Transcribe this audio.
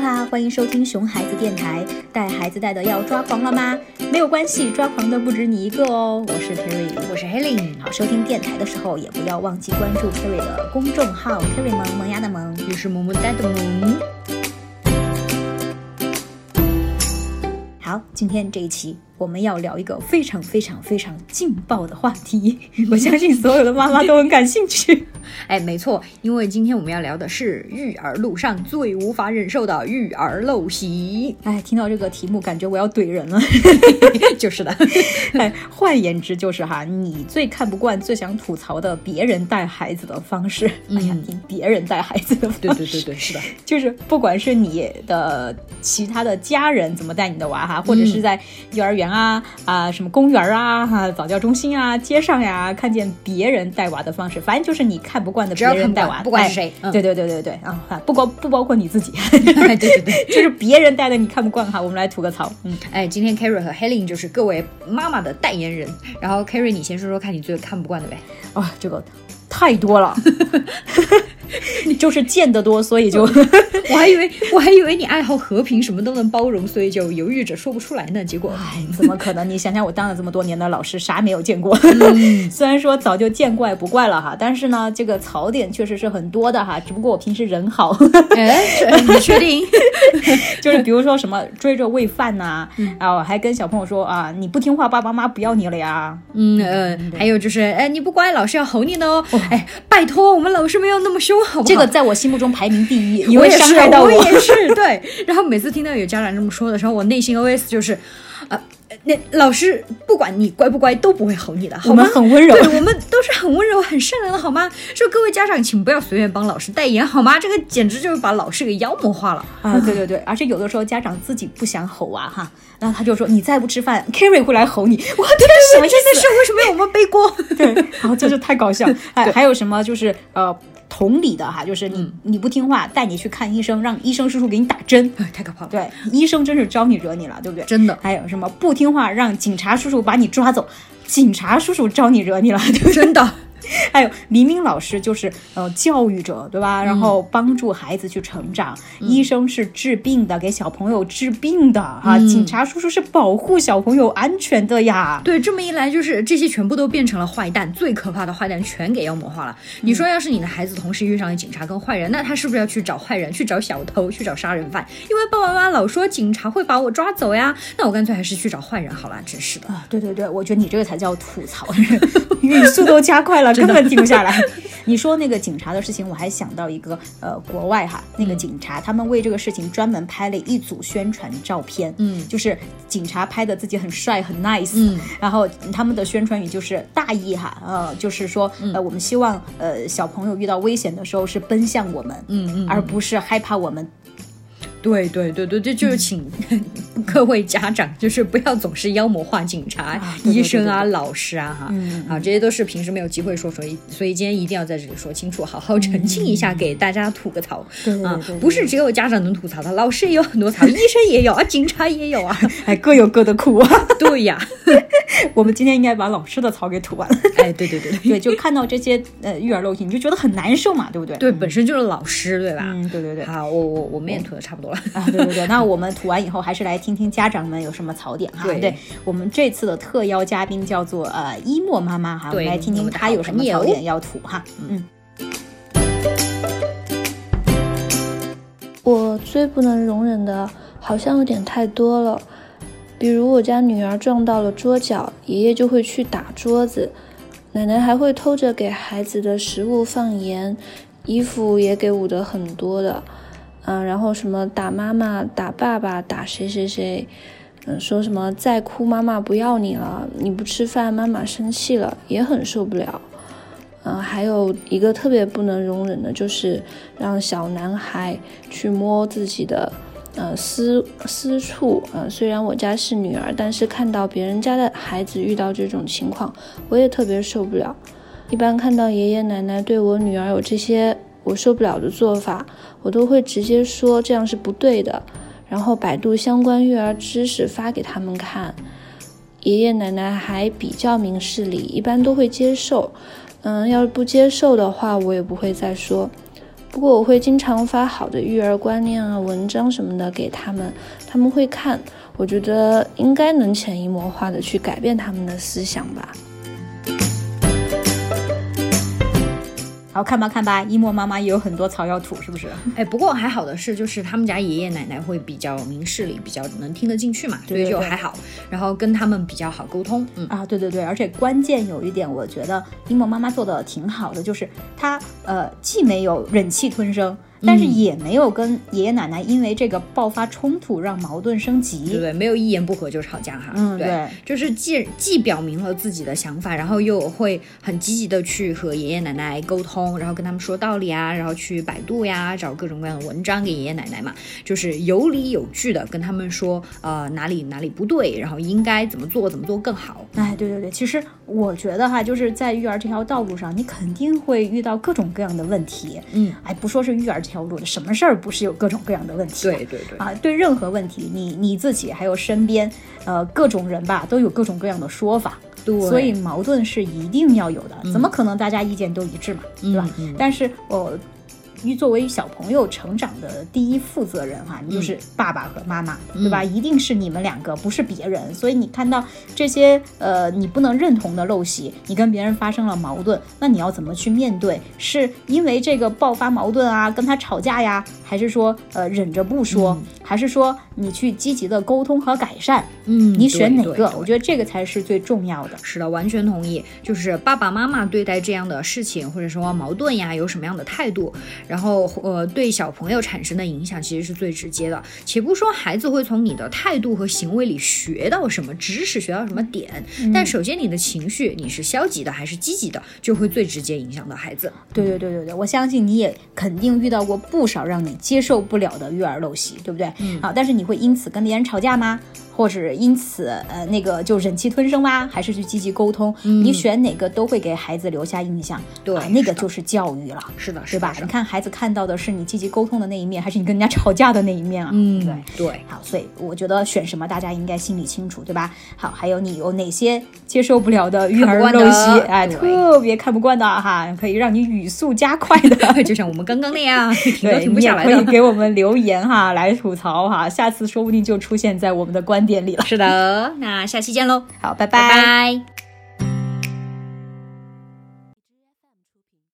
哈，欢迎收听熊孩子电台。带孩子带的要抓狂了吗？没有关系，抓狂的不止你一个哦。我是 Kerry，我是 Helen。好，收听电台的时候也不要忘记关注 Kerry 的公众号 Kerry 萌萌芽的萌，也是萌萌哒的萌。好，今天这一期。我们要聊一个非常非常非常劲爆的话题，我相信所有的妈妈都很感兴趣。哎，没错，因为今天我们要聊的是育儿路上最无法忍受的育儿陋习。哎，听到这个题目，感觉我要怼人了。就是的，哎，换言之就是哈，你最看不惯、最想吐槽的别人带孩子的方式。哎呀，听别人带孩子的方式，对对对对，是的，就是不管是你的其他的家人怎么带你的娃哈，或者是在幼儿园。啊啊，什么公园啊，哈，早教中心啊，街上呀，看见别人带娃的方式，反正就是你看不惯的别人带娃，不管是谁，对对对对对啊，不包不包括你自己，对对对，就是别人带的你看不惯哈，我们来吐个槽，嗯，哎，今天 Carrie 和 Helen 就是各位妈妈的代言人，然后 Carrie 你先说说看你最看不惯的呗，啊，这个太多了。你 就是见得多，所以就 我还以为我还以为你爱好和平，什么都能包容，所以就犹豫着说不出来呢。结果，哎，怎么可能？你想想，我当了这么多年的老师，啥没有见过？虽然说早就见怪不怪了哈，但是呢，这个槽点确实是很多的哈。只不过我平时人好，哎，你确定？就是比如说什么追着喂饭呐，啊，还跟小朋友说啊，你不听话，爸爸妈妈不要你了呀。嗯嗯，还有就是，哎，你不乖，老师要吼你的哦。哎，拜托，我们老师没有那么凶。这个在我心目中排名第一，因为伤害到我也是 对。然后每次听到有家长这么说的时候，我内心 OS 就是，呃，那老师不管你乖不乖都不会吼你的，好吗？很温柔，对我们都是很温柔、很善良的，好吗？说各位家长，请不要随便帮老师代言，好吗？这个简直就是把老师给妖魔化了啊！对对对，而且有的时候家长自己不想吼啊哈，然后他就说你再不吃饭，Carry 会来吼你。我天，什么意思？为什么要我们背锅？对，然后就是太搞笑。哎，还有什么就是呃。同理的哈，就是你你不听话，带你去看医生，让医生叔叔给你打针，哎太可怕了。对，医生真是招你惹你了，对不对？真的。还有什么不听话，让警察叔叔把你抓走，警察叔叔招你惹你了，对不对？真的。还有明明老师就是呃教育者对吧？然后帮助孩子去成长，医生是治病的，给小朋友治病的哈。警察叔叔是保护小朋友安全的呀。对，这么一来就是这些全部都变成了坏蛋，最可怕的坏蛋全给妖魔化了。你说要是你的孩子同时遇上了警察跟坏人，那他是不是要去找坏人，去找小偷，去找杀人犯？因为爸爸妈妈老说警察会把我抓走呀，那我干脆还是去找坏人好了。真是的啊！对对对，我觉得你这个才叫吐槽，语速都加快了。根本停不下来。你说那个警察的事情，我还想到一个呃，国外哈，那个警察他们为这个事情专门拍了一组宣传照片，嗯，就是警察拍的自己很帅很 nice，嗯，然后他们的宣传语就是大意哈，呃，就是说呃，我们希望呃小朋友遇到危险的时候是奔向我们，嗯嗯，而不是害怕我们。对对对对，这就是请各位家长，就是不要总是妖魔化警察、医生啊、老师啊，哈，啊，这些都是平时没有机会说，所以所以今天一定要在这里说清楚，好好澄清一下，给大家吐个槽啊，不是只有家长能吐槽的，老师也有很多槽，医生也有啊，警察也有啊，哎，各有各的苦啊。对呀，我们今天应该把老师的槽给吐完。哎，对对对 对，就看到这些呃育儿陋习，你就觉得很难受嘛，对不对？对，本身就是老师，对吧？嗯，对对对。好，我我我们也吐的差不多了。啊，对对对，那我们吐完以后，还是来听听家长们有什么槽点哈。对，我们这次的特邀嘉宾叫做呃一莫妈妈哈，我们来听听她有什么槽点要吐哈。嗯，我最不能容忍的，好像有点太多了。比如我家女儿撞到了桌角，爷爷就会去打桌子，奶奶还会偷着给孩子的食物放盐，衣服也给捂得很多的。嗯，然后什么打妈妈、打爸爸、打谁谁谁，嗯，说什么再哭妈妈不要你了，你不吃饭妈妈生气了，也很受不了。嗯，还有一个特别不能容忍的就是让小男孩去摸自己的呃私私处。嗯，虽然我家是女儿，但是看到别人家的孩子遇到这种情况，我也特别受不了。一般看到爷爷奶奶对我女儿有这些。我受不了的做法，我都会直接说这样是不对的，然后百度相关育儿知识发给他们看。爷爷奶奶还比较明事理，一般都会接受。嗯，要是不接受的话，我也不会再说。不过我会经常发好的育儿观念啊、文章什么的给他们，他们会看，我觉得应该能潜移默化的去改变他们的思想吧。好看吧看吧，一莫妈妈也有很多草药吐，是不是？哎，不过还好的是，就是他们家爷爷奶奶会比较明事理，比较能听得进去嘛，所以就还好。然后跟他们比较好沟通。嗯啊，对对对，而且关键有一点，我觉得一莫妈妈做的挺好的，就是她呃既没有忍气吞声。但是也没有跟爷爷奶奶因为这个爆发冲突，让矛盾升级，对对？没有一言不合就吵架哈。嗯，对，就是既既表明了自己的想法，然后又会很积极的去和爷爷奶奶沟通，然后跟他们说道理啊，然后去百度呀，找各种各样的文章给爷爷奶奶嘛，就是有理有据的跟他们说，呃，哪里哪里不对，然后应该怎么做，怎么做更好。哎，对对对，其实我觉得哈，就是在育儿这条道路上，你肯定会遇到各种各样的问题。嗯，哎，不说是育儿。条路的什么事儿不是有各种各样的问题？对对对啊，对任何问题，你你自己还有身边，呃，各种人吧，都有各种各样的说法。对，所以矛盾是一定要有的，怎么可能大家意见都一致嘛？对吧？但是我。于作为小朋友成长的第一负责人哈，你就是爸爸和妈妈，对吧？一定是你们两个，不是别人。所以你看到这些呃你不能认同的陋习，你跟别人发生了矛盾，那你要怎么去面对？是因为这个爆发矛盾啊，跟他吵架呀，还是说呃忍着不说，还是说你去积极的沟通和改善？嗯，你选哪个？我觉得这个才是最重要的。是的，完全同意。就是爸爸妈妈对待这样的事情或者说矛盾呀，有什么样的态度？然后，呃，对小朋友产生的影响其实是最直接的。且不说孩子会从你的态度和行为里学到什么知识，学到什么点，但首先你的情绪，你是消极的还是积极的，就会最直接影响到孩子。对对对对对，我相信你也肯定遇到过不少让你接受不了的育儿陋习，对不对？嗯。好，但是你会因此跟别人吵架吗？或者因此，呃，那个就忍气吞声吗？还是去积极沟通？你选哪个都会给孩子留下印象。对，那个就是教育了。是的，对吧？你看孩子看到的是你积极沟通的那一面，还是你跟人家吵架的那一面啊？嗯，对对。好，所以我觉得选什么大家应该心里清楚，对吧？好，还有你有哪些接受不了的育儿陋习？哎，特别看不惯的哈，可以让你语速加快的，就像我们刚刚那样，停都停不下来的，可以给我们留言哈，来吐槽哈，下次说不定就出现在我们的观点里了。是的。那下期见喽，好，拜拜。